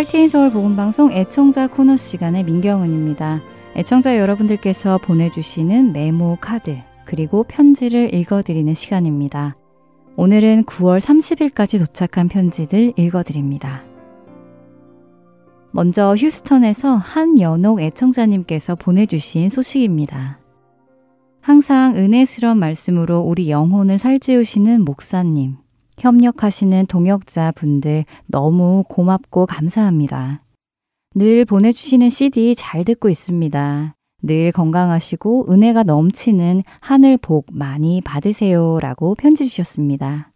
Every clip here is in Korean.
할티인 서울 보건방송 애청자 코너 시간의 민경은입니다. 애청자 여러분들께서 보내주시는 메모 카드 그리고 편지를 읽어드리는 시간입니다. 오늘은 9월 30일까지 도착한 편지들 읽어드립니다. 먼저 휴스턴에서 한연옥 애청자님께서 보내주신 소식입니다. 항상 은혜스러운 말씀으로 우리 영혼을 살찌우시는 목사님, 협력하시는 동역자 분들 너무 고맙고 감사합니다. 늘 보내주시는 CD 잘 듣고 있습니다. 늘 건강하시고 은혜가 넘치는 하늘 복 많이 받으세요 라고 편지 주셨습니다.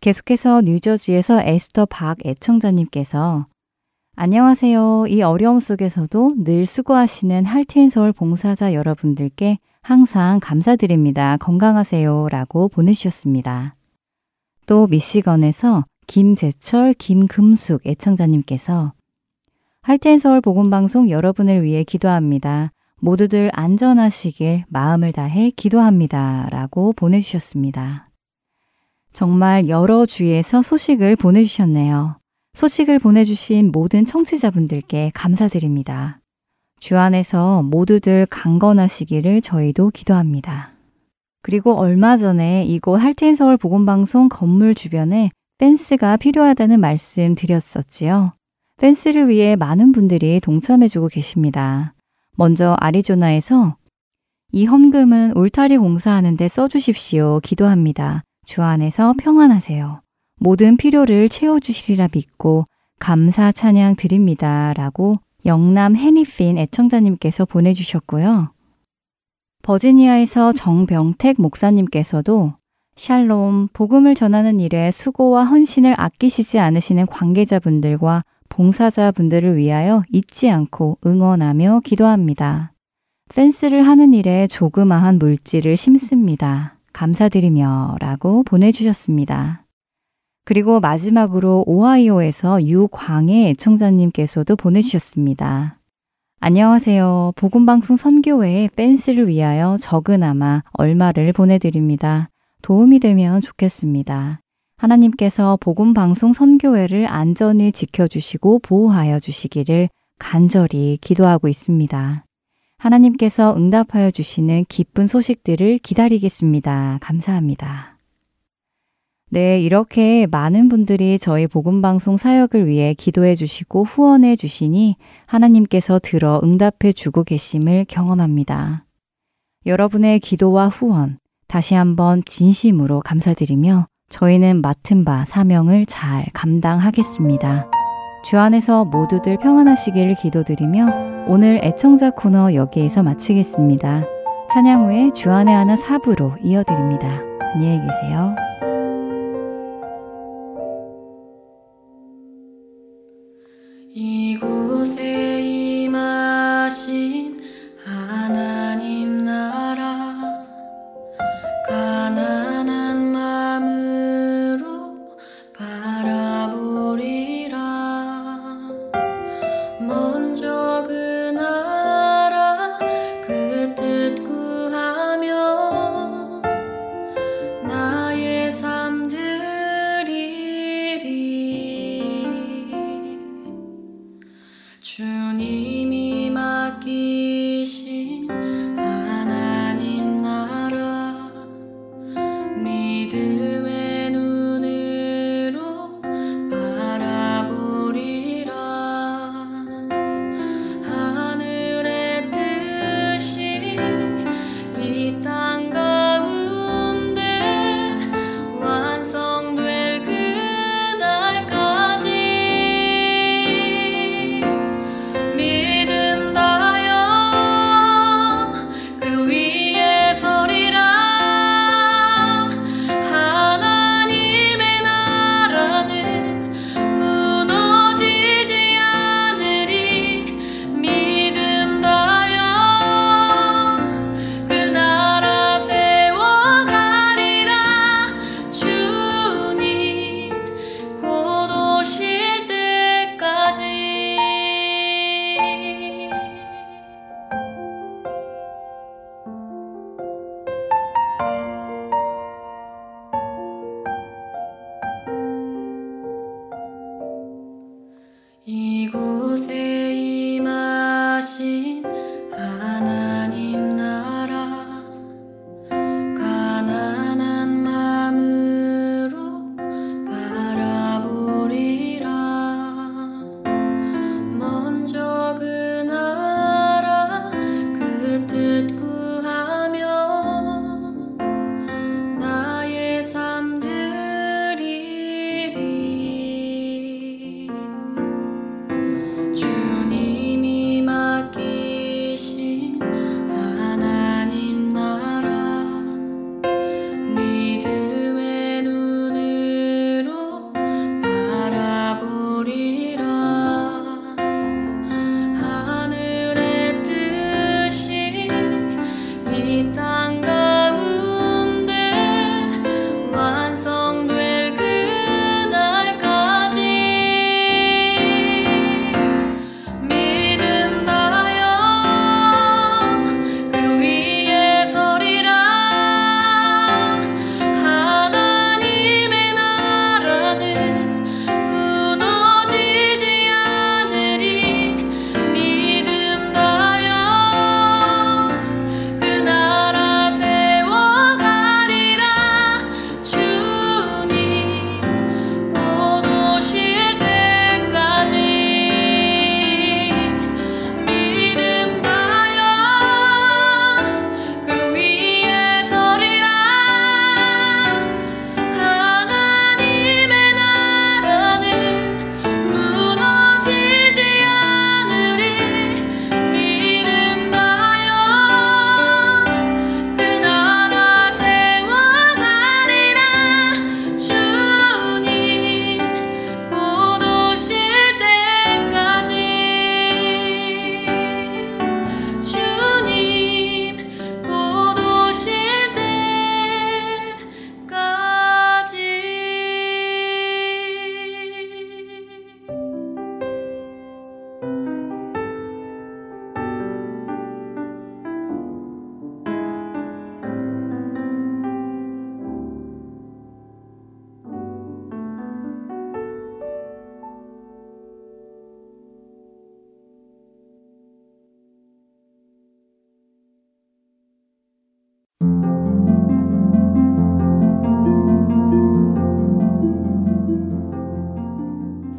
계속해서 뉴저지에서 에스터 박 애청자님께서 안녕하세요. 이 어려움 속에서도 늘 수고하시는 할티앤서울 봉사자 여러분들께 항상 감사드립니다. 건강하세요. 라고 보내주셨습니다. 또 미시건에서 김재철, 김금숙 애청자님께서 할텐 서울 복음 방송 여러분을 위해 기도합니다. 모두들 안전하시길 마음을 다해 기도합니다. 라고 보내 주셨습니다. 정말 여러 주에서 소식을 보내 주셨네요. 소식을 보내 주신 모든 청취자분들께 감사드립니다. 주 안에서 모두들 강건하시기를 저희도 기도합니다. 그리고 얼마 전에 이곳 할텐서울 보건방송 건물 주변에 펜스가 필요하다는 말씀 드렸었지요. 펜스를 위해 많은 분들이 동참해주고 계십니다. 먼저 아리조나에서 이 헌금은 울타리 공사하는데 써주십시오. 기도합니다. 주 안에서 평안하세요. 모든 필요를 채워주시리라 믿고 감사 찬양 드립니다. 라고 영남 해니핀 애청자님께서 보내주셨고요. 버지니아에서 정병택 목사님께서도 샬롬, 복음을 전하는 일에 수고와 헌신을 아끼시지 않으시는 관계자분들과 봉사자분들을 위하여 잊지 않고 응원하며 기도합니다. 펜스를 하는 일에 조그마한 물질을 심습니다. 감사드리며 라고 보내주셨습니다. 그리고 마지막으로 오하이오에서 유광의 애청자님께서도 보내주셨습니다. 안녕하세요. 복음방송 선교회에 댄스를 위하여 적은아마 얼마를 보내드립니다. 도움이 되면 좋겠습니다. 하나님께서 복음방송 선교회를 안전히 지켜주시고 보호하여 주시기를 간절히 기도하고 있습니다. 하나님께서 응답하여 주시는 기쁜 소식들을 기다리겠습니다. 감사합니다. 네, 이렇게 많은 분들이 저희 복음방송 사역을 위해 기도해 주시고 후원해 주시니 하나님께서 들어 응답해 주고 계심을 경험합니다. 여러분의 기도와 후원 다시 한번 진심으로 감사드리며 저희는 맡은 바 사명을 잘 감당하겠습니다. 주 안에서 모두들 평안하시기를 기도드리며 오늘 애청자 코너 여기에서 마치겠습니다. 찬양 후에 주안의 하나 사부로 이어드립니다. 안녕히 계세요. 하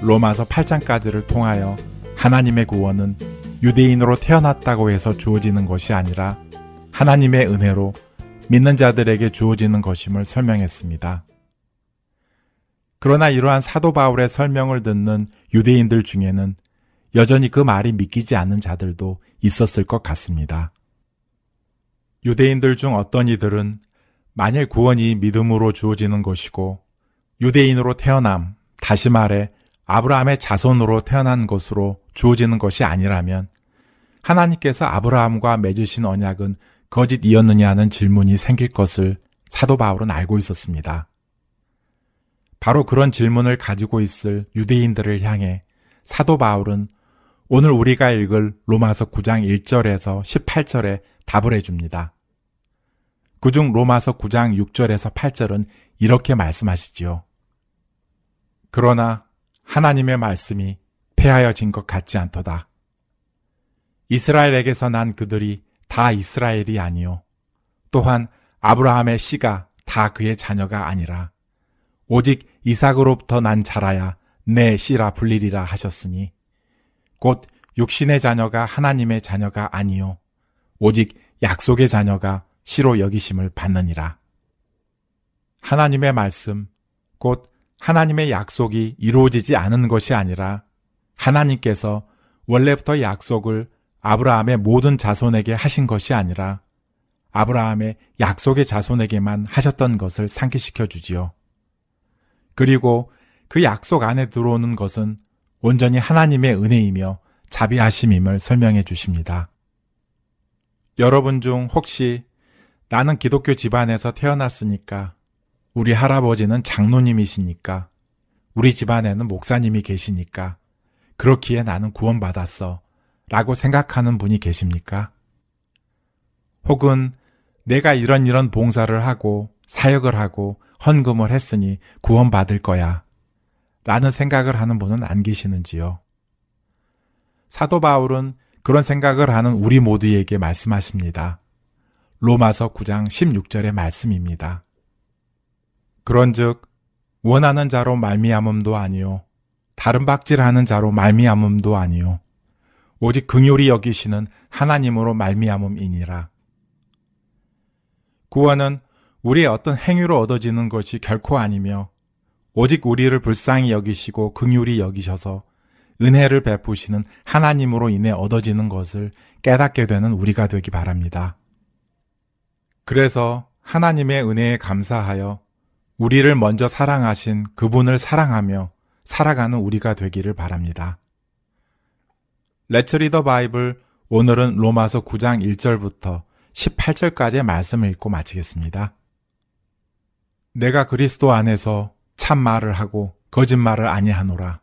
로마서 8장까지를 통하여 하나님의 구원은 유대인으로 태어났다고 해서 주어지는 것이 아니라 하나님의 은혜로 믿는 자들에게 주어지는 것임을 설명했습니다. 그러나 이러한 사도 바울의 설명을 듣는 유대인들 중에는 여전히 그 말이 믿기지 않는 자들도 있었을 것 같습니다. 유대인들 중 어떤 이들은 만일 구원이 믿음으로 주어지는 것이고 유대인으로 태어남, 다시 말해 아브라함의 자손으로 태어난 것으로 주어지는 것이 아니라면 하나님께서 아브라함과 맺으신 언약은 거짓이었느냐는 질문이 생길 것을 사도 바울은 알고 있었습니다. 바로 그런 질문을 가지고 있을 유대인들을 향해 사도 바울은 오늘 우리가 읽을 로마서 9장 1절에서 18절에 답을 해줍니다. 그중 로마서 9장 6절에서 8절은 이렇게 말씀하시지요. 그러나 하나님의 말씀이 폐하여진 것 같지 않도다. 이스라엘에게서 난 그들이 다 이스라엘이 아니요. 또한 아브라함의 씨가 다 그의 자녀가 아니라 오직 이삭으로부터 난 자라야 내 씨라 불리리라 하셨으니 곧 육신의 자녀가 하나님의 자녀가 아니요 오직 약속의 자녀가 씨로 여기심을 받느니라. 하나님의 말씀, 곧 하나님의 약속이 이루어지지 않은 것이 아니라 하나님께서 원래부터 약속을 아브라함의 모든 자손에게 하신 것이 아니라 아브라함의 약속의 자손에게만 하셨던 것을 상기시켜 주지요. 그리고 그 약속 안에 들어오는 것은 온전히 하나님의 은혜이며 자비하심임을 설명해 주십니다. 여러분 중 혹시 나는 기독교 집안에서 태어났으니까 우리 할아버지는 장로님이시니까 우리 집안에는 목사님이 계시니까 그렇기에 나는 구원받았어 라고 생각하는 분이 계십니까? 혹은 내가 이런 이런 봉사를 하고 사역을 하고 헌금을 했으니 구원받을 거야 라는 생각을 하는 분은 안 계시는지요? 사도 바울은 그런 생각을 하는 우리 모두에게 말씀하십니다. 로마서 9장 16절의 말씀입니다. 그런즉 원하는 자로 말미암음도 아니요 다른 박질하는 자로 말미암음도 아니요 오직 긍휼히 여기시는 하나님으로 말미암음이니라. 구원은 우리의 어떤 행위로 얻어지는 것이 결코 아니며 오직 우리를 불쌍히 여기시고 긍휼히 여기셔서 은혜를 베푸시는 하나님으로 인해 얻어지는 것을 깨닫게 되는 우리가 되기 바랍니다. 그래서 하나님의 은혜에 감사하여 우리를 먼저 사랑하신 그분을 사랑하며 살아가는 우리가 되기를 바랍니다. 레츠 리더 바이블 오늘은 로마서 9장 1절부터 18절까지의 말씀을 읽고 마치겠습니다. 내가 그리스도 안에서 참말을 하고 거짓말을 아니하노라.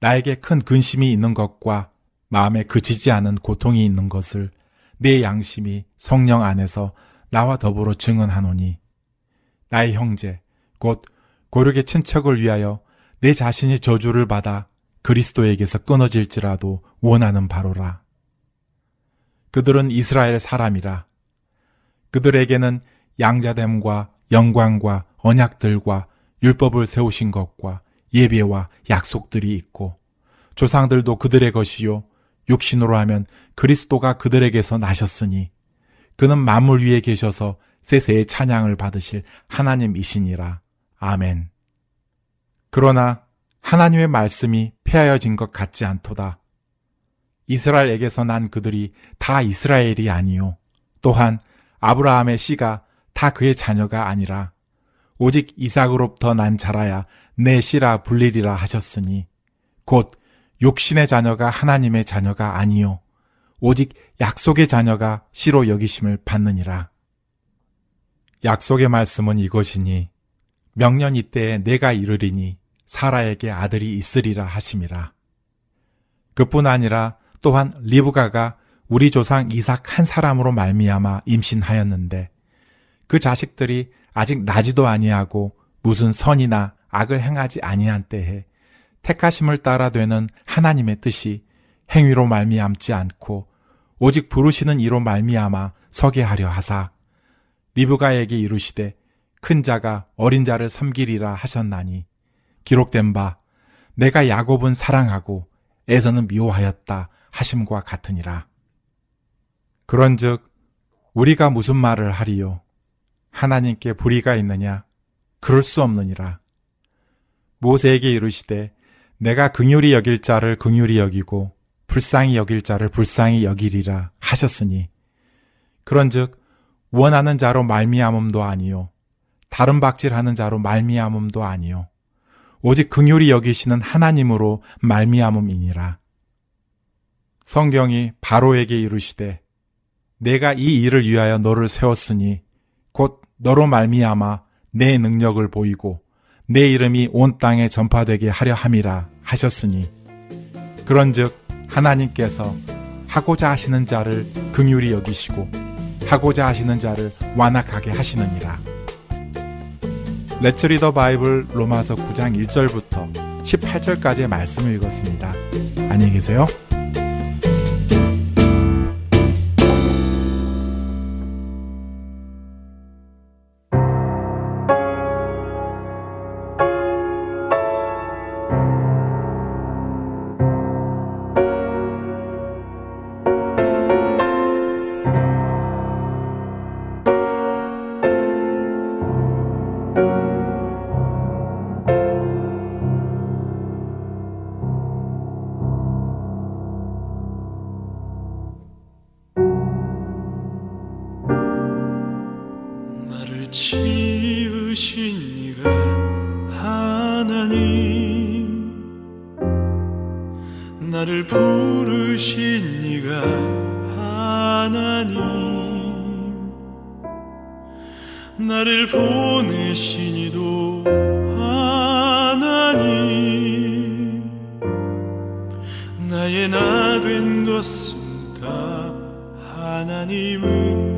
나에게 큰 근심이 있는 것과 마음에 그치지 않은 고통이 있는 것을 내 양심이 성령 안에서 나와 더불어 증언하노니 나의 형제 곧 고르게 친척을 위하여 내 자신이 저주를 받아 그리스도에게서 끊어질지라도 원하는 바로라. 그들은 이스라엘 사람이라. 그들에게는 양자됨과 영광과 언약들과 율법을 세우신 것과 예배와 약속들이 있고 조상들도 그들의 것이요 육신으로 하면 그리스도가 그들에게서 나셨으니 그는 만물 위에 계셔서 세세의 찬양을 받으실 하나님이시니라. 아멘. 그러나 하나님의 말씀이 폐하여진 것 같지 않도다. 이스라엘에게서 난 그들이 다 이스라엘이 아니요. 또한 아브라함의 씨가 다 그의 자녀가 아니라 오직 이삭으로부터 난 자라야 내 씨라 불리리라 하셨으니 곧 욕신의 자녀가 하나님의 자녀가 아니요 오직 약속의 자녀가 씨로 여기심을 받느니라. 약속의 말씀은 이것이니 명년 이때에 내가 이르리니 사라에게 아들이 있으리라 하심이라. 그뿐 아니라 또한 리브가가 우리 조상 이삭 한 사람으로 말미암아 임신하였는데 그 자식들이 아직 나지도 아니하고 무슨 선이나 악을 행하지 아니한 때에 택하심을 따라 되는 하나님의 뜻이 행위로 말미암지 않고 오직 부르시는 이로 말미암아 서게 하려 하사 리브가에게 이르시되 큰 자가 어린 자를 섬기리라 하셨나니 기록된 바 내가 야곱은 사랑하고 에서는 미워하였다 하심과 같으니라. 그런즉 우리가 무슨 말을 하리요? 하나님께 불의가 있느냐? 그럴 수 없느니라. 모세에게 이르시되 내가 긍휼히 여길 자를 긍휼히 여기고 불쌍히 여길 자를 불쌍히 여기리라 하셨으니 그런즉 원하는 자로 말미암음도 아니요 다른 박질하는 자로 말미암음도 아니요 오직 긍휼히 여기시는 하나님으로 말미암음이니라. 성경이 바로에게 이르시되 내가 이 일을 위하여 너를 세웠으니 곧 너로 말미암아 내 능력을 보이고 내 이름이 온 땅에 전파되게 하려 함이라 하셨으니 그런즉 하나님께서 하고자 하시는 자를 긍휼히 여기시고 하고자 하시는 자를 완악하게 하시느니라. 레츠 리더 바이블 로마서 9장 1절부터 18절까지의 말씀을 읽었습니다. 안녕히 계세요. 나를 부르신 네가 하나님. 나를 보내신 이도 하나님. 나의 나 된 것은 다 하나님 은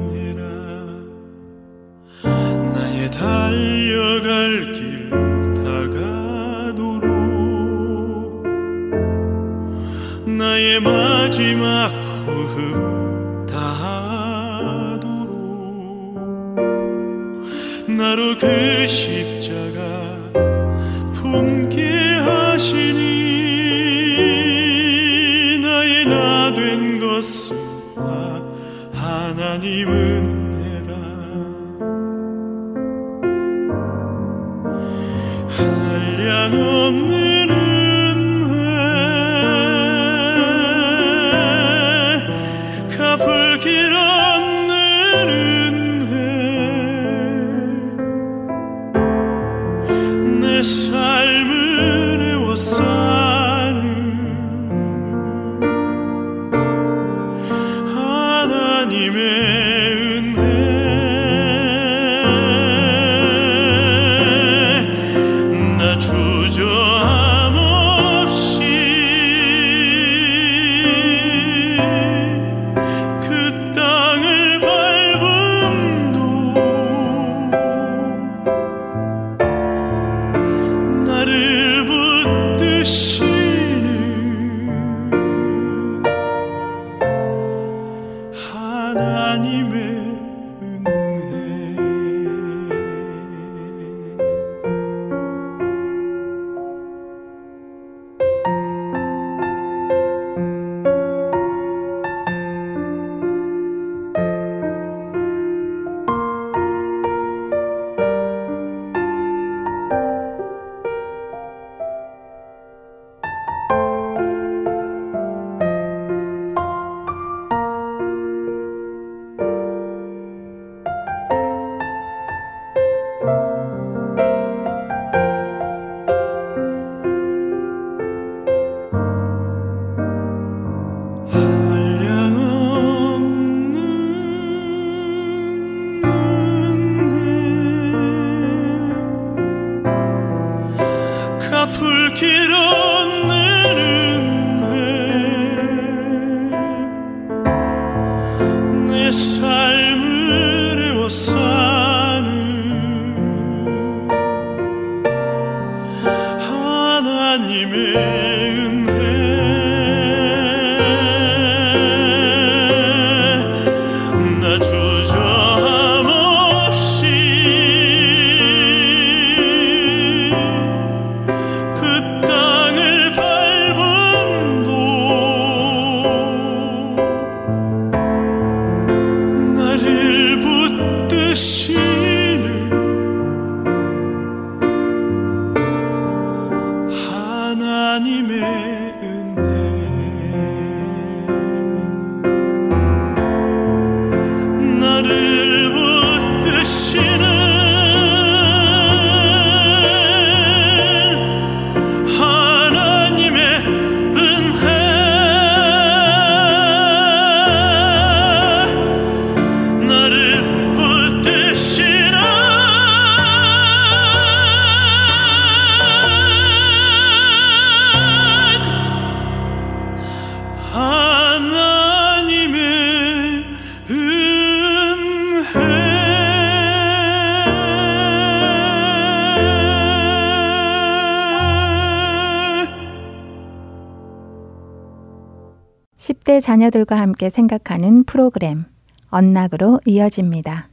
10대 자녀들과 함께 생각하는 프로그램 언락으로 이어집니다.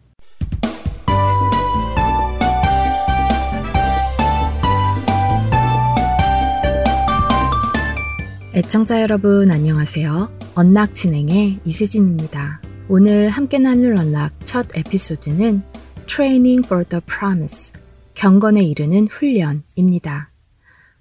애청자 여러분 안녕하세요. 언락 진행의 이세진입니다. 오늘 함께 나눌 언락 첫 에피소드는 Training for the Promise 경건에 이르는 훈련입니다.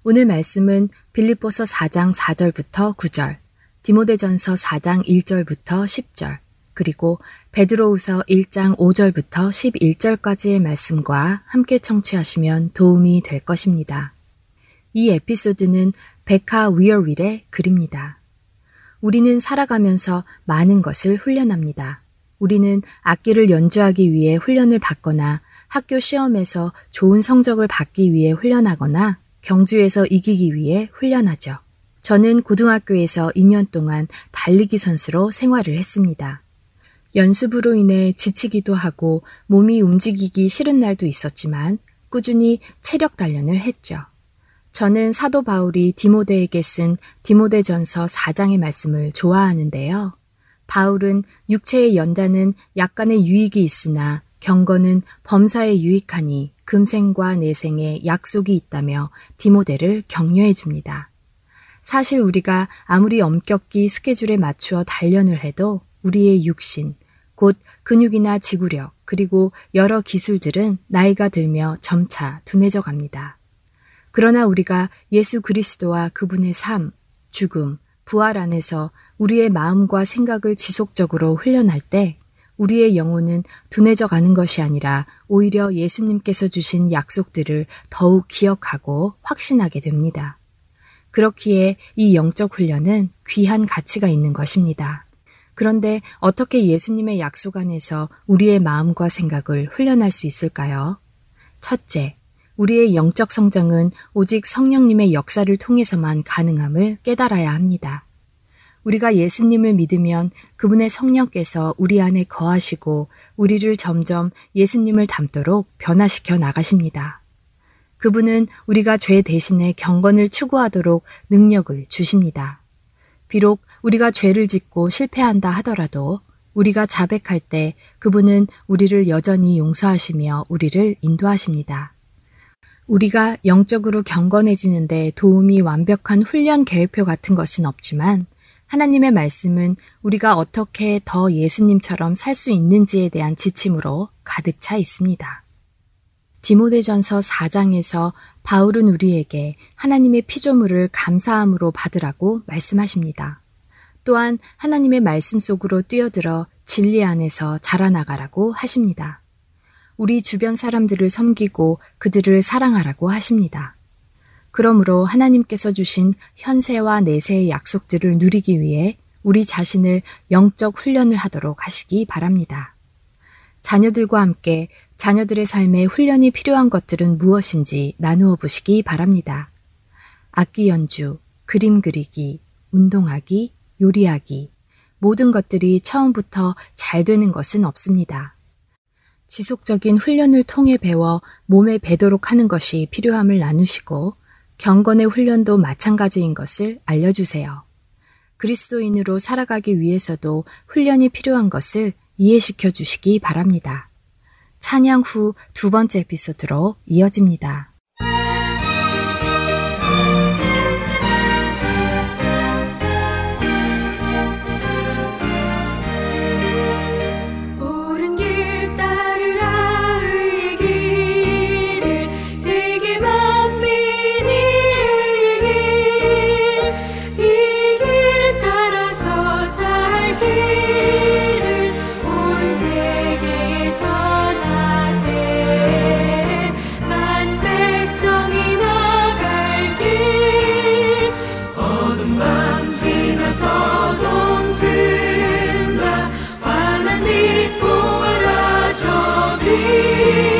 오늘 말씀은 빌립보서 4장 4절부터 9절, 디모데전서 4장 1절부터 10절, 그리고 베드로우서 1장 5절부터 11절까지의 말씀과 함께 청취하시면 도움이 될 것입니다. 이 에피소드는 베카 위어윌의 글입니다. 우리는 살아가면서 많은 것을 훈련합니다. 우리는 악기를 연주하기 위해 훈련을 받거나 학교 시험에서 좋은 성적을 받기 위해 훈련하거나 경주에서 이기기 위해 훈련하죠. 저는 고등학교에서 2년 동안 달리기 선수로 생활을 했습니다. 연습으로 인해 지치기도 하고 몸이 움직이기 싫은 날도 있었지만 꾸준히 체력 단련을 했죠. 저는 사도 바울이 디모데에게 쓴 디모데전서 4장의 말씀을 좋아하는데요. 바울은 육체의 연단은 약간의 유익이 있으나 경건은 범사에 유익하니 금생과 내생에 약속이 있다며 디모데를 격려해 줍니다. 사실 우리가 아무리 엄격히 스케줄에 맞추어 단련을 해도 우리의 육신, 곧 근육이나 지구력, 그리고 여러 기술들은 나이가 들며 점차 둔해져 갑니다. 그러나 우리가 예수 그리스도와 그분의 삶, 죽음, 부활 안에서 우리의 마음과 생각을 지속적으로 훈련할 때 우리의 영혼은 둔해져 가는 것이 아니라 오히려 예수님께서 주신 약속들을 더욱 기억하고 확신하게 됩니다. 그렇기에 이 영적 훈련은 귀한 가치가 있는 것입니다. 그런데 어떻게 예수님의 약속 안에서 우리의 마음과 생각을 훈련할 수 있을까요? 첫째, 우리의 영적 성장은 오직 성령님의 역사를 통해서만 가능함을 깨달아야 합니다. 우리가 예수님을 믿으면 그분의 성령께서 우리 안에 거하시고 우리를 점점 예수님을 닮도록 변화시켜 나가십니다. 그분은 우리가 죄 대신에 경건을 추구하도록 능력을 주십니다. 비록 우리가 죄를 짓고 실패한다 하더라도 우리가 자백할 때 그분은 우리를 여전히 용서하시며 우리를 인도하십니다. 우리가 영적으로 경건해지는데 도움이 완벽한 훈련 계획표 같은 것은 없지만 하나님의 말씀은 우리가 어떻게 더 예수님처럼 살 수 있는지에 대한 지침으로 가득 차 있습니다. 디모데전서 4장에서 바울은 우리에게 하나님의 피조물을 감사함으로 받으라고 말씀하십니다. 또한 하나님의 말씀 속으로 뛰어들어 진리 안에서 자라나가라고 하십니다. 우리 주변 사람들을 섬기고 그들을 사랑하라고 하십니다. 그러므로 하나님께서 주신 현세와 내세의 약속들을 누리기 위해 우리 자신을 영적 훈련을 하도록 하시기 바랍니다. 자녀들과 함께 자녀들의 삶에 훈련이 필요한 것들은 무엇인지 나누어 보시기 바랍니다. 악기 연주, 그림 그리기, 운동하기, 요리하기, 모든 것들이 처음부터 잘 되는 것은 없습니다. 지속적인 훈련을 통해 배워 몸에 배도록 하는 것이 필요함을 나누시고 경건의 훈련도 마찬가지인 것을 알려주세요. 그리스도인으로 살아가기 위해서도 훈련이 필요한 것을 이해시켜 주시기 바랍니다. 찬양 후 두 번째 에피소드로 이어집니다. see.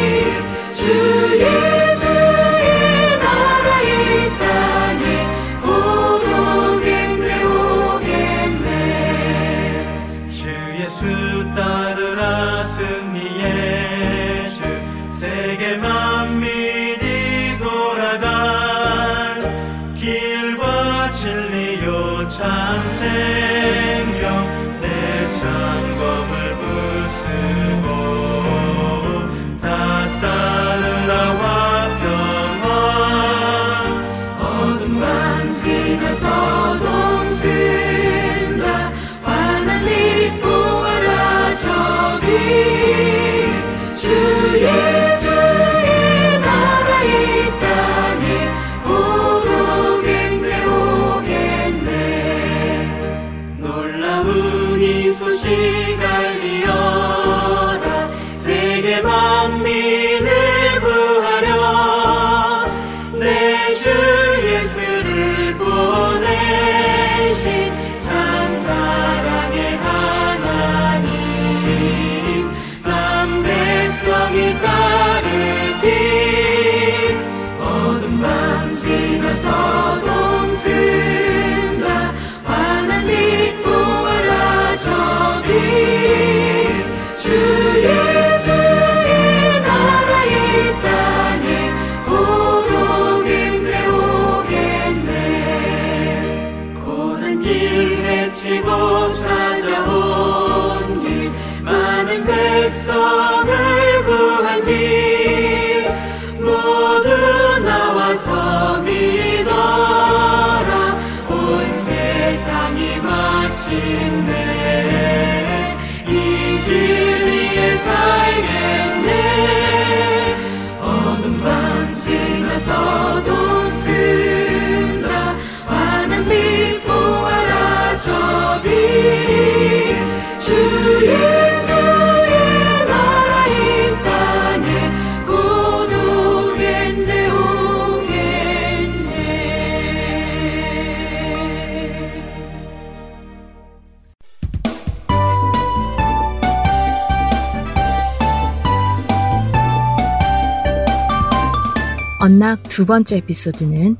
언락 두 번째 에피소드는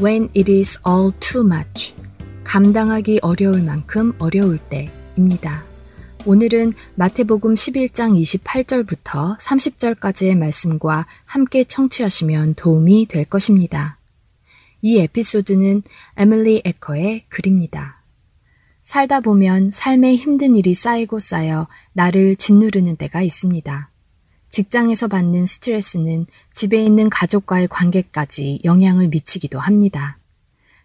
When It Is All Too Much 감당하기 어려울 만큼 어려울 때입니다. 오늘은 마태복음 11장 28절부터 30절까지의 말씀과 함께 청취하시면 도움이 될 것입니다. 이 에피소드는 에밀리 에커의 글입니다. 살다 보면 삶에 힘든 일이 쌓이고 쌓여 나를 짓누르는 때가 있습니다. 직장에서 받는 스트레스는 집에 있는 가족과의 관계까지 영향을 미치기도 합니다.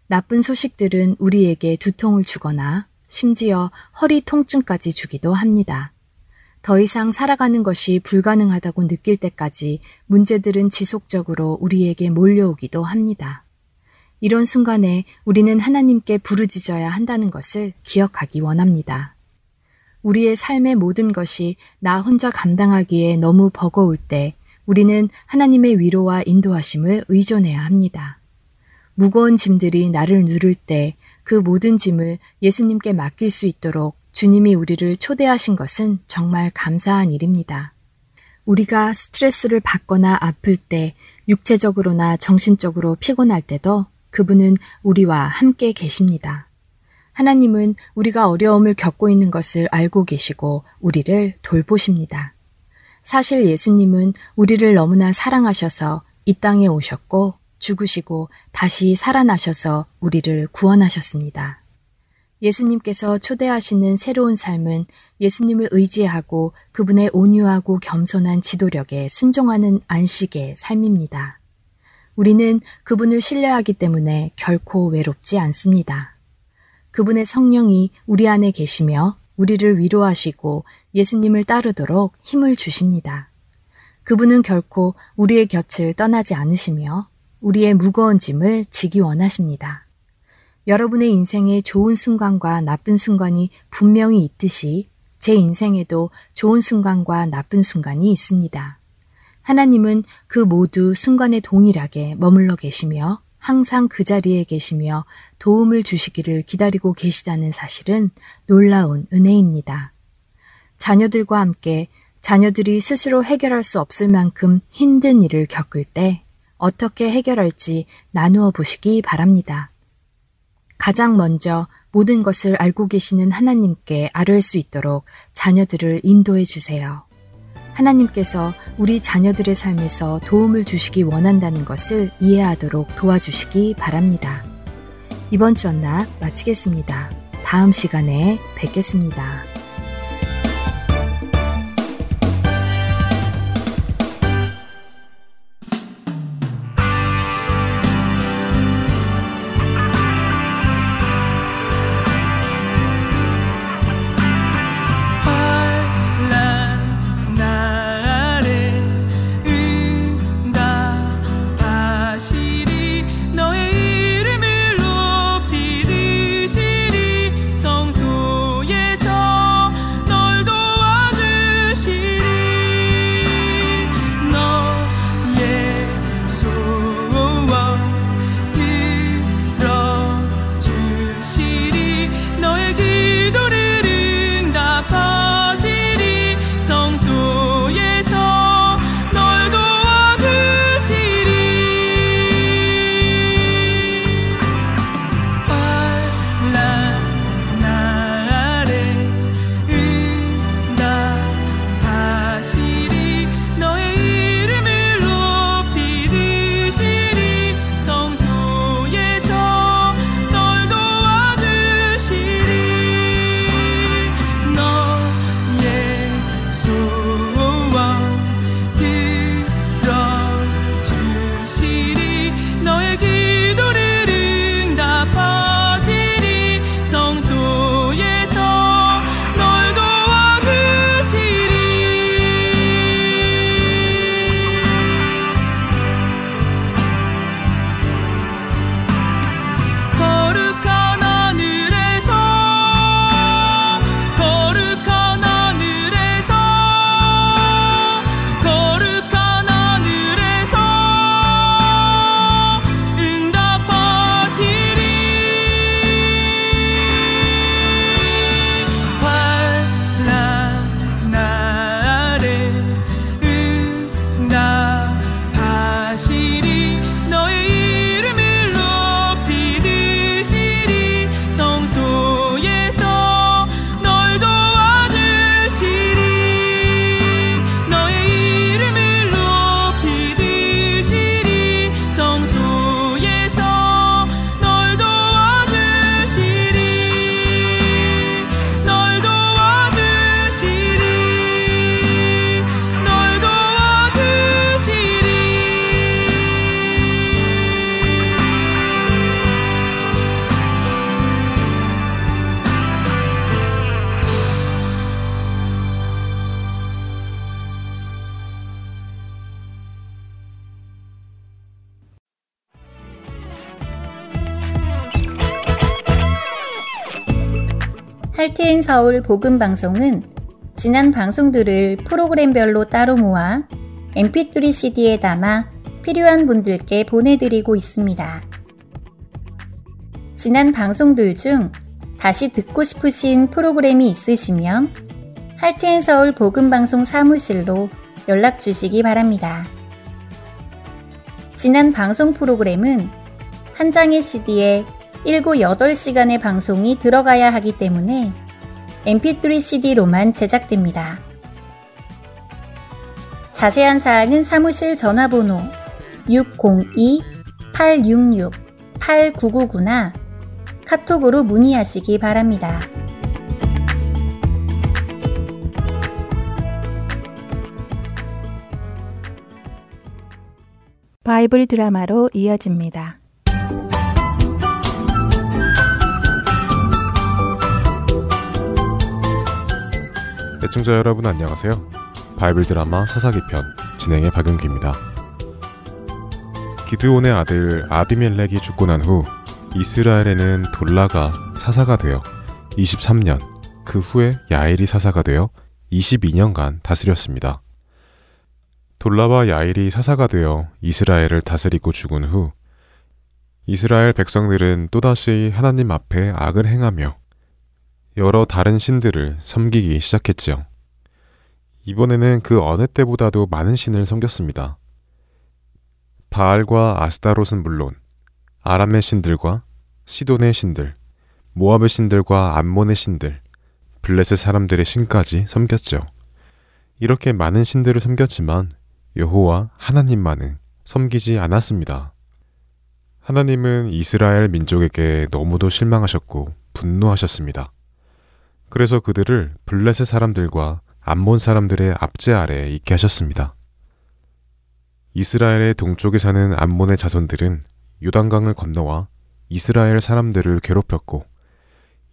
나쁜 소식들은 우리에게 두통을 주거나 심지어 허리 통증까지 주기도 합니다. 더 이상 살아가는 것이 불가능하다고 느낄 때까지 문제들은 지속적으로 우리에게 몰려오기도 합니다. 이런 순간에 우리는 하나님께 부르짖어야 한다는 것을 기억하기 원합니다. 우리의 삶의 모든 것이 나 혼자 감당하기에 너무 버거울 때 우리는 하나님의 위로와 인도하심을 의존해야 합니다. 무거운 짐들이 나를 누를 때 그 모든 짐을 예수님께 맡길 수 있도록 주님이 우리를 초대하신 것은 정말 감사한 일입니다. 우리가 스트레스를 받거나 아플 때 육체적으로나 정신적으로 피곤할 때도 그분은 우리와 함께 계십니다. 하나님은 우리가 어려움을 겪고 있는 것을 알고 계시고 우리를 돌보십니다. 사실 예수님은 우리를 너무나 사랑하셔서 이 땅에 오셨고 죽으시고 다시 살아나셔서 우리를 구원하셨습니다. 예수님께서 초대하시는 새로운 삶은 예수님을 의지하고 그분의 온유하고 겸손한 지도력에 순종하는 안식의 삶입니다. 우리는 그분을 신뢰하기 때문에 결코 외롭지 않습니다. 그분의 성령이 우리 안에 계시며 우리를 위로하시고 예수님을 따르도록 힘을 주십니다. 그분은 결코 우리의 곁을 떠나지 않으시며 우리의 무거운 짐을 지기 원하십니다. 여러분의 인생에 좋은 순간과 나쁜 순간이 분명히 있듯이 제 인생에도 좋은 순간과 나쁜 순간이 있습니다. 하나님은 그 모두 순간에 동일하게 머물러 계시며 항상 그 자리에 계시며 도움을 주시기를 기다리고 계시다는 사실은 놀라운 은혜입니다. 자녀들과 함께 자녀들이 스스로 해결할 수 없을 만큼 힘든 일을 겪을 때 어떻게 해결할지 나누어 보시기 바랍니다. 가장 먼저 모든 것을 알고 계시는 하나님께 아뢰 수 있도록 자녀들을 인도해 주세요. 하나님께서 우리 자녀들의 삶에서 도움을 주시기 원한다는 것을 이해하도록 도와주시기 바랍니다. 이번 주 언락 마치겠습니다. 다음 시간에 뵙겠습니다. 할트인 서울 복음 방송은 지난 방송들을 프로그램별로 따로 모아 mp3 CD에 담아 필요한 분들께 보내드리고 있습니다. 지난 방송들 중 다시 듣고 싶으신 프로그램이 있으시면 할트인 서울 복음 방송 사무실로 연락 주시기 바랍니다. 지난 방송 프로그램은 한 장의 CD에 7, 8시간의 방송이 들어가야 하기 때문에 mp3 CD로만 제작됩니다. 자세한 사항은 사무실 전화번호 602-866-8999나 카톡으로 문의하시기 바랍니다. 바이블 드라마로 이어집니다. 애청자 여러분 안녕하세요. 바이블 드라마 사사기 편 진행의 박윤기입니다. 기드온의 아들 아비멜렉이 죽고 난 후 이스라엘에는 돌라가 사사가 되어 23년, 그 후에 야엘이 사사가 되어 22년간 다스렸습니다. 돌라와 야일이 사사가 되어 이스라엘을 다스리고 죽은 후 이스라엘 백성들은 또다시 하나님 앞에 악을 행하며 여러 다른 신들을 섬기기 시작했지요. 이번에는 그 어느 때보다도 많은 신을 섬겼습니다. 바알과 아스타롯은 물론 아람의 신들과 시돈의 신들, 모압의 신들과 암몬의 신들, 블레셋 사람들의 신까지 섬겼죠. 이렇게 많은 신들을 섬겼지만 여호와 하나님만은 섬기지 않았습니다. 하나님은 이스라엘 민족에게 너무도 실망하셨고 분노하셨습니다. 그래서 그들을 블레셋 사람들과 암몬 사람들의 압제 아래 있게 하셨습니다. 이스라엘의 동쪽에 사는 암몬의 자손들은 요단강을 건너와 이스라엘 사람들을 괴롭혔고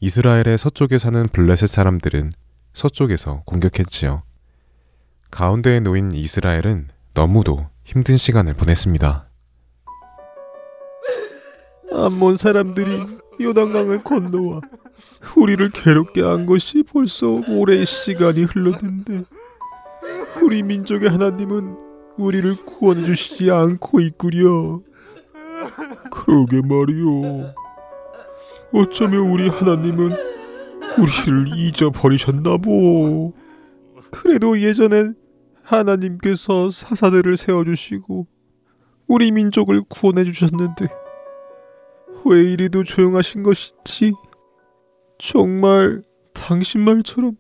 이스라엘의 서쪽에 사는 블레셋 사람들은 서쪽에서 공격했지요. 가운데에 놓인 이스라엘은 너무도 힘든 시간을 보냈습니다. 암몬 사람들이 요단강을 건너와 우리를 괴롭게 한 것이 벌써 오랜 시간이 흘렀는데 우리 민족의 하나님은 우리를 구원해 주시지 않고 있구려. 그러게 말이오. 어쩌면 우리 하나님은 우리를 잊어버리셨나 보. 그래도 예전엔 하나님께서 사사들을 세워주시고 우리 민족을 구원해 주셨는데 왜 이리도 조용하신 것이지? 정말 당신 말처럼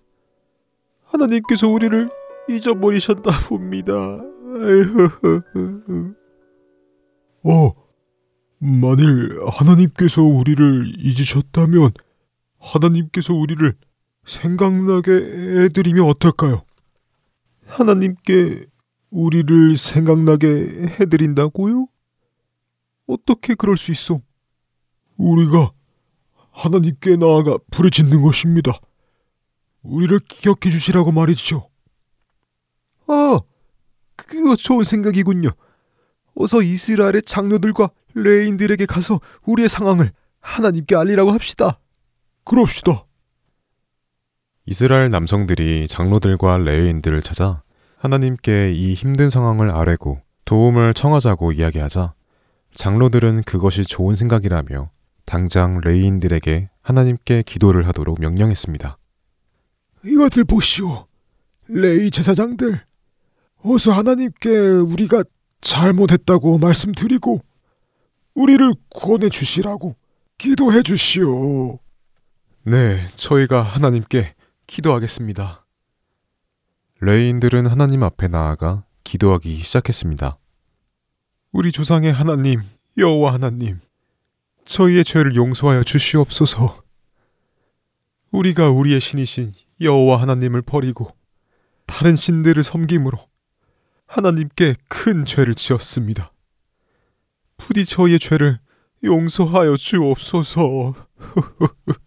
하나님께서 우리를 잊어버리셨나 봅니다. 어, 만일 하나님께서 우리를 잊으셨다면 하나님께서 우리를 생각나게 해드리면 어떨까요? 하나님께 우리를 생각나게 해드린다고요? 어떻게 그럴 수 있어? 우리가 하나님께 나아가 부르짖는 것입니다. 우리를 기억해 주시라고 말이죠. 아, 그거 좋은 생각이군요. 어서 이스라엘의 장로들과 레인들에게 가서 우리의 상황을 하나님께 알리라고 합시다. 그럽시다. 이스라엘 남성들이 장로들과 레위인들을 찾아 하나님께 이 힘든 상황을 아뢰고 도움을 청하자고 이야기하자 장로들은 그것이 좋은 생각이라며 당장 레위인들에게 하나님께 기도를 하도록 명령했습니다. 이것들 보시오. 레이 제사장들. 어서 하나님께 우리가 잘못했다고 말씀드리고 우리를 구원해 주시라고 기도해 주시오. 네, 저희가 하나님께 기도하겠습니다. 레이인들은 하나님 앞에 나아가 기도하기 시작했습니다. 우리 조상의 하나님, 여호와 하나님, 저희의 죄를 용서하여 주시옵소서. 우리가 우리의 신이신 여호와 하나님을 버리고 다른 신들을 섬김으로 하나님께 큰 죄를 지었습니다. 부디 저희의 죄를 용서하여 주옵소서.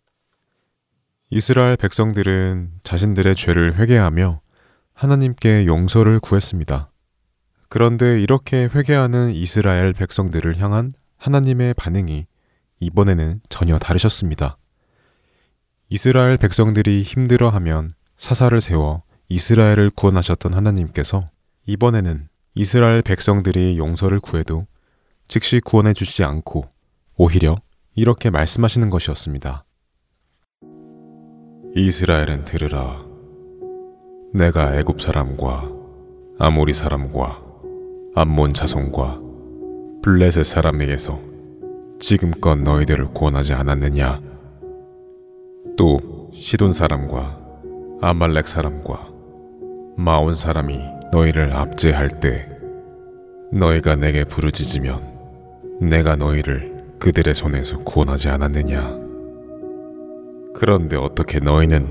이스라엘 백성들은 자신들의 죄를 회개하며 하나님께 용서를 구했습니다. 그런데 이렇게 회개하는 이스라엘 백성들을 향한 하나님의 반응이 이번에는 전혀 다르셨습니다. 이스라엘 백성들이 힘들어하면 사사를 세워 이스라엘을 구원하셨던 하나님께서 이번에는 이스라엘 백성들이 용서를 구해도 즉시 구원해 주지 않고 오히려 이렇게 말씀하시는 것이었습니다. 이스라엘은 들으라. 내가 애굽 사람과 아모리 사람과 암몬 자손과 블레셋 사람에게서 지금껏 너희들을 구원하지 않았느냐? 또 시돈 사람과 아말렉 사람과 마온 사람이 너희를 압제할 때 너희가 내게 부르짖으면 내가 너희를 그들의 손에서 구원하지 않았느냐? 그런데 어떻게 너희는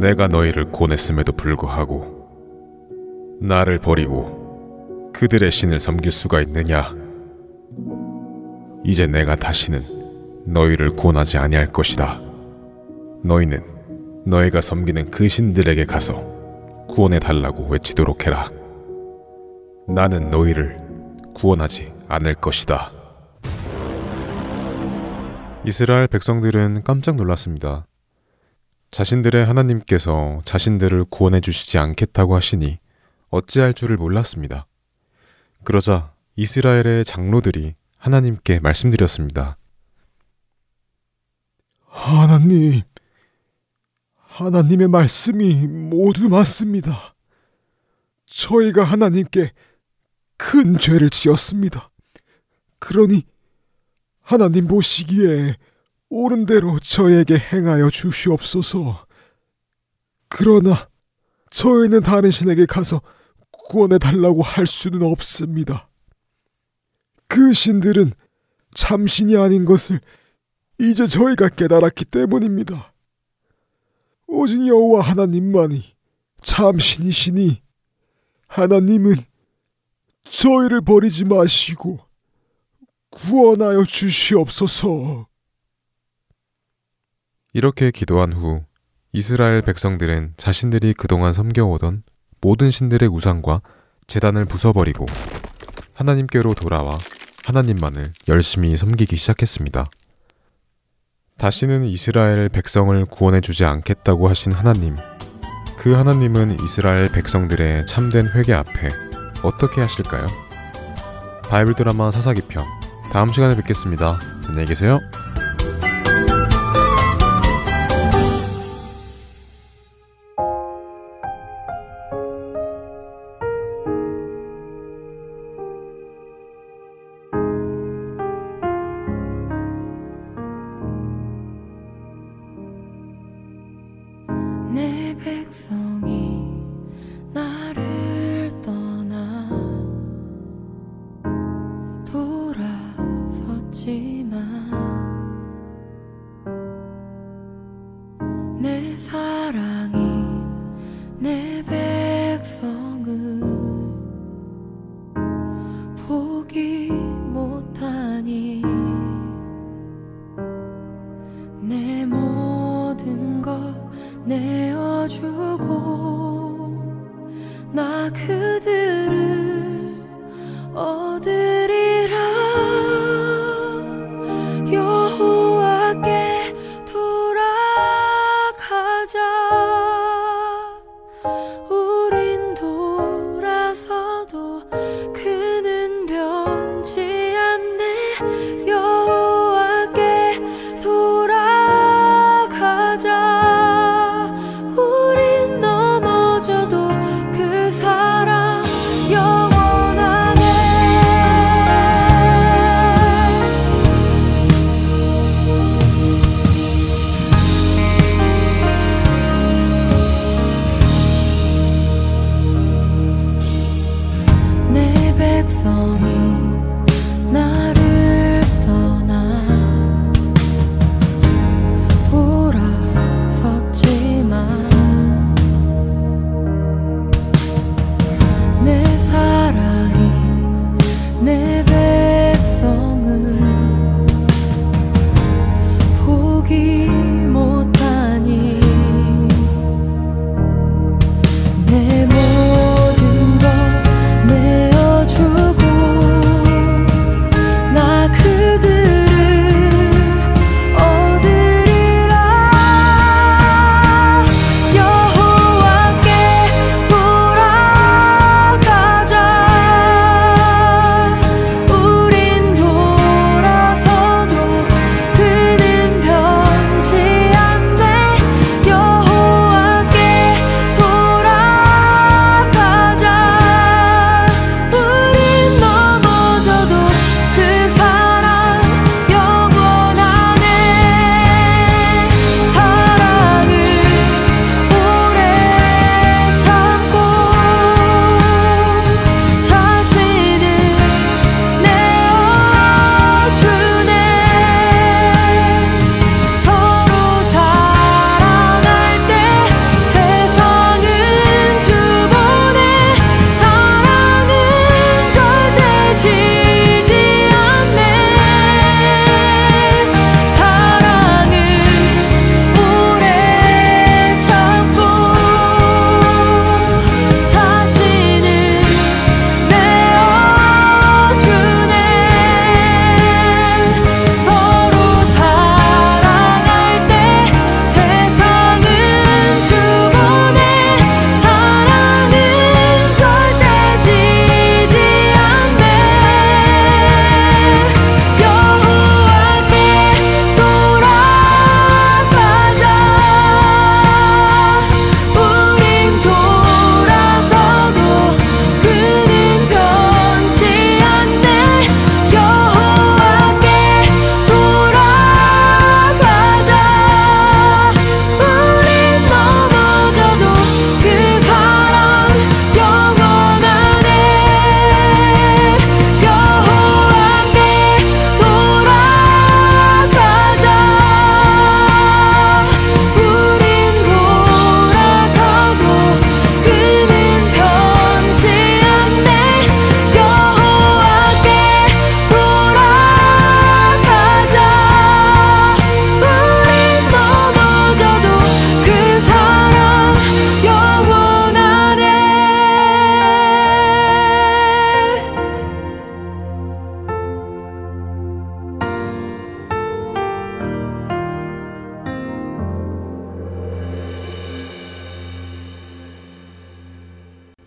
내가 너희를 구원했음에도 불구하고 나를 버리고 그들의 신을 섬길 수가 있느냐? 이제 내가 다시는 너희를 구원하지 아니할 것이다. 너희는 너희가 섬기는 그 신들에게 가서 구원해 달라고 외치도록 해라. 나는 너희를 구원하지 않을 것이다. 이스라엘 백성들은 깜짝 놀랐습니다. 자신들의 하나님께서 자신들을 구원해 주시지 않겠다고 하시니 어찌할 줄을 몰랐습니다. 그러자 이스라엘의 장로들이 하나님께 말씀드렸습니다. 하나님, 하나님의 말씀이 모두 맞습니다. 저희가 하나님께 큰 죄를 지었습니다. 그러니 하나님 보시기에 옳은 대로 저에게 행하여 주시옵소서. 그러나 저희는 다른 신에게 가서 구원해 달라고 할 수는 없습니다. 그 신들은 참신이 아닌 것을 이제 저희가 깨달았기 때문입니다. 오직 여호와 하나님만이 참신이시니 하나님은 저희를 버리지 마시고 구원하여 주시옵소서. 이렇게 기도한 후 이스라엘 백성들은 자신들이 그동안 섬겨오던 모든 신들의 우상과 재단을 부숴버리고 하나님께로 돌아와 하나님만을 열심히 섬기기 시작했습니다. 다시는 이스라엘 백성을 구원해 주지 않겠다고 하신 하나님. 그 하나님은 이스라엘 백성들의 참된 회개 앞에 어떻게 하실까요? 바이블 드라마 사사기 편 다음 시간에 뵙겠습니다. 안녕히 계세요.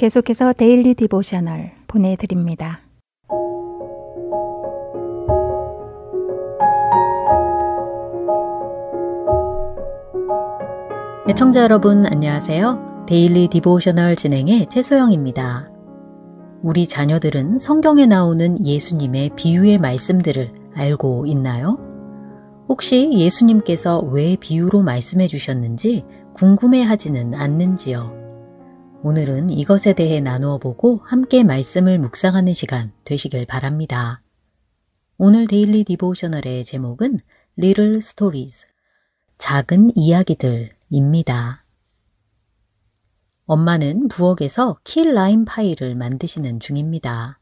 계속해서 Daily Devotional 보내드립니다. 애청자 여러분 안녕하세요. Daily Devotional 진행의 최소영입니다. 우리 자녀들은 성경에 나오는 예수님의 비유의 말씀들을 알고 있나요? 혹시 예수님께서 왜 비유로 말씀해 주셨는지 궁금해 하지는 않는지요? 오늘은 이것에 대해 나누어 보고 함께 말씀을 묵상하는 시간 되시길 바랍니다. 오늘 Daily Devotional의 제목은 Little Stories, 작은 이야기들입니다. 엄마는 부엌에서 key lime pie를 만드시는 중입니다.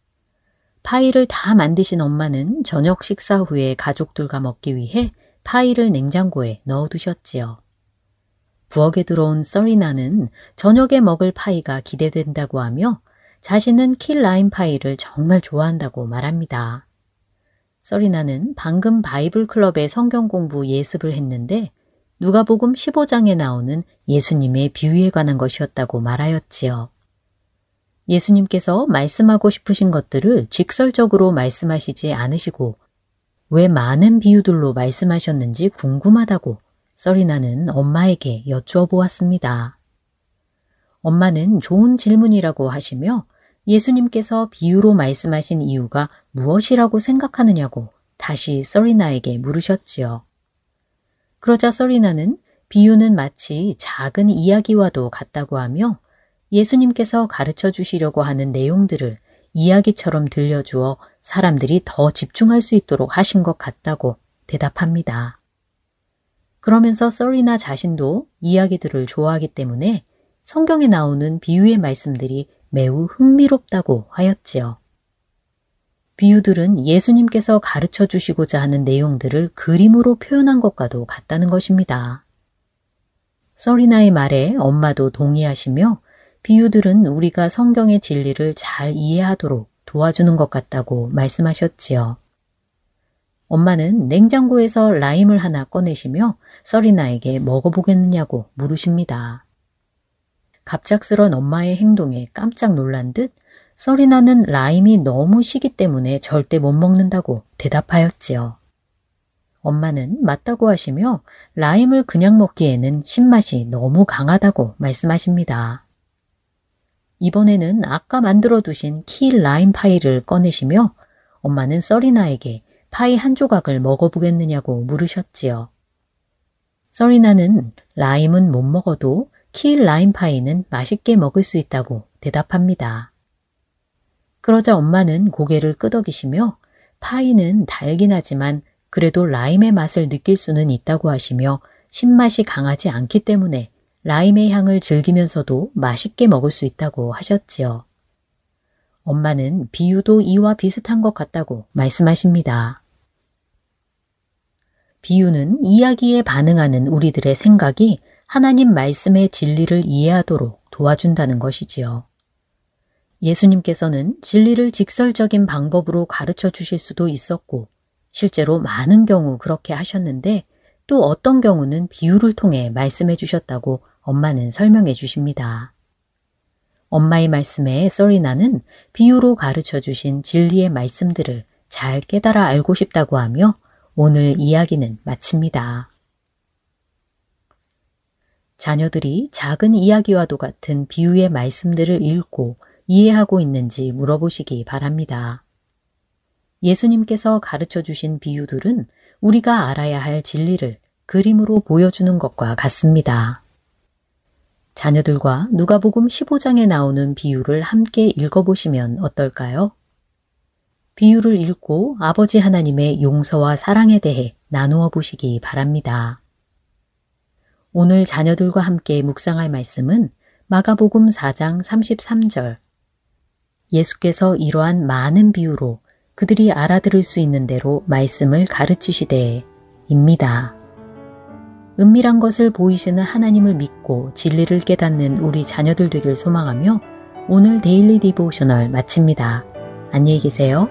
파이를 다 만드신 엄마는 저녁 식사 후에 가족들과 먹기 위해 파이를 냉장고에 넣어두셨지요. 부엌에 들어온 서리나는 저녁에 먹을 파이가 기대된다고 하며 자신은 key lime pie를 정말 좋아한다고 말합니다. 서리나는 방금 바이블 클럽의 성경 공부 예습을 했는데 누가복음 15장에 나오는 예수님의 비유에 관한 것이었다고 말하였지요. 예수님께서 말씀하고 싶으신 것들을 직설적으로 말씀하시지 않으시고 왜 많은 비유들로 말씀하셨는지 궁금하다고 서리나는 엄마에게 여쭈어 보았습니다. 엄마는 좋은 질문이라고 하시며 예수님께서 비유로 말씀하신 이유가 무엇이라고 생각하느냐고 다시 서리나에게 물으셨지요. 그러자 서리나는 비유는 마치 작은 이야기와도 같다고 하며 예수님께서 가르쳐 주시려고 하는 내용들을 이야기처럼 들려주어 사람들이 더 집중할 수 있도록 하신 것 같다고 대답합니다. 그러면서 서리나 자신도 이야기들을 좋아하기 때문에 성경에 나오는 비유의 말씀들이 매우 흥미롭다고 하였지요. 비유들은 예수님께서 가르쳐 주시고자 하는 내용들을 그림으로 표현한 것과도 같다는 것입니다. 서리나의 말에 엄마도 동의하시며 비유들은 우리가 성경의 진리를 잘 이해하도록 도와주는 것 같다고 말씀하셨지요. 엄마는 냉장고에서 라임을 하나 꺼내시며 서리나에게 먹어보겠느냐고 물으십니다. 갑작스런 엄마의 행동에 깜짝 놀란 듯 서리나는 라임이 너무 시기 때문에 절대 못 먹는다고 대답하였지요. 엄마는 맞다고 하시며 라임을 그냥 먹기에는 신맛이 너무 강하다고 말씀하십니다. 이번에는 아까 만들어 두신 key lime pie를 꺼내시며 엄마는 서리나에게 파이 한 조각을 먹어보겠느냐고 물으셨지요. 서리나는 라임은 못 먹어도 key lime pie는 맛있게 먹을 수 있다고 대답합니다. 그러자 엄마는 고개를 끄덕이시며 파이는 달긴 하지만 그래도 라임의 맛을 느낄 수는 있다고 하시며 신맛이 강하지 않기 때문에 라임의 향을 즐기면서도 맛있게 먹을 수 있다고 하셨지요. 엄마는 비유도 이와 비슷한 것 같다고 말씀하십니다. 비유는 이야기에 반응하는 우리들의 생각이 하나님 말씀의 진리를 이해하도록 도와준다는 것이지요. 예수님께서는 진리를 직설적인 방법으로 가르쳐 주실 수도 있었고, 실제로 많은 경우 그렇게 하셨는데, 또 어떤 경우는 비유를 통해 말씀해 주셨다고 엄마는 설명해 주십니다. 엄마의 말씀에 서리나는 비유로 가르쳐 주신 진리의 말씀들을 잘 깨달아 알고 싶다고 하며 오늘 이야기는 마칩니다. 자녀들이 작은 이야기와도 같은 비유의 말씀들을 읽고 이해하고 있는지 물어보시기 바랍니다. 예수님께서 가르쳐 주신 비유들은 우리가 알아야 할 진리를 그림으로 보여주는 것과 같습니다. 자녀들과 누가복음 15장에 나오는 비유를 함께 읽어보시면 어떨까요? 비유를 읽고 아버지 하나님의 용서와 사랑에 대해 나누어 보시기 바랍니다. 오늘 자녀들과 함께 묵상할 말씀은 마가복음 4장 33절. 예수께서 이러한 많은 비유로 그들이 알아들을 수 있는 대로 말씀을 가르치시되 입니다. 은밀한 것을 보이시는 하나님을 믿고 진리를 깨닫는 우리 자녀들 되길 소망하며 오늘 Daily Devotional 마칩니다. 안녕히 계세요.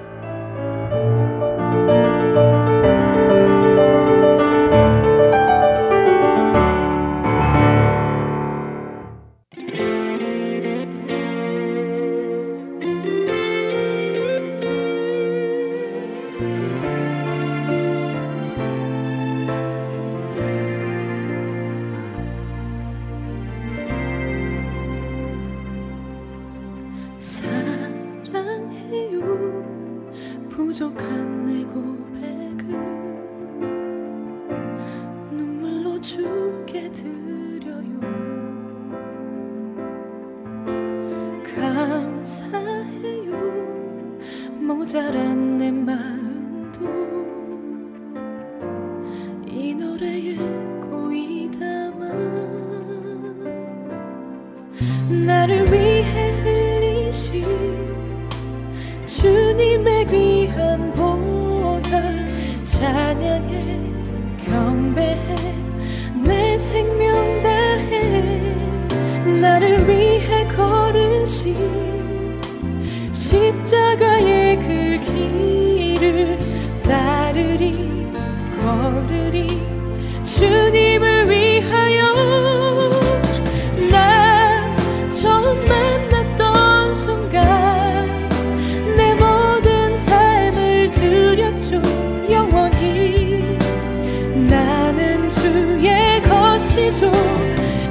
아시죠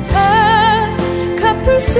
다 갚을 수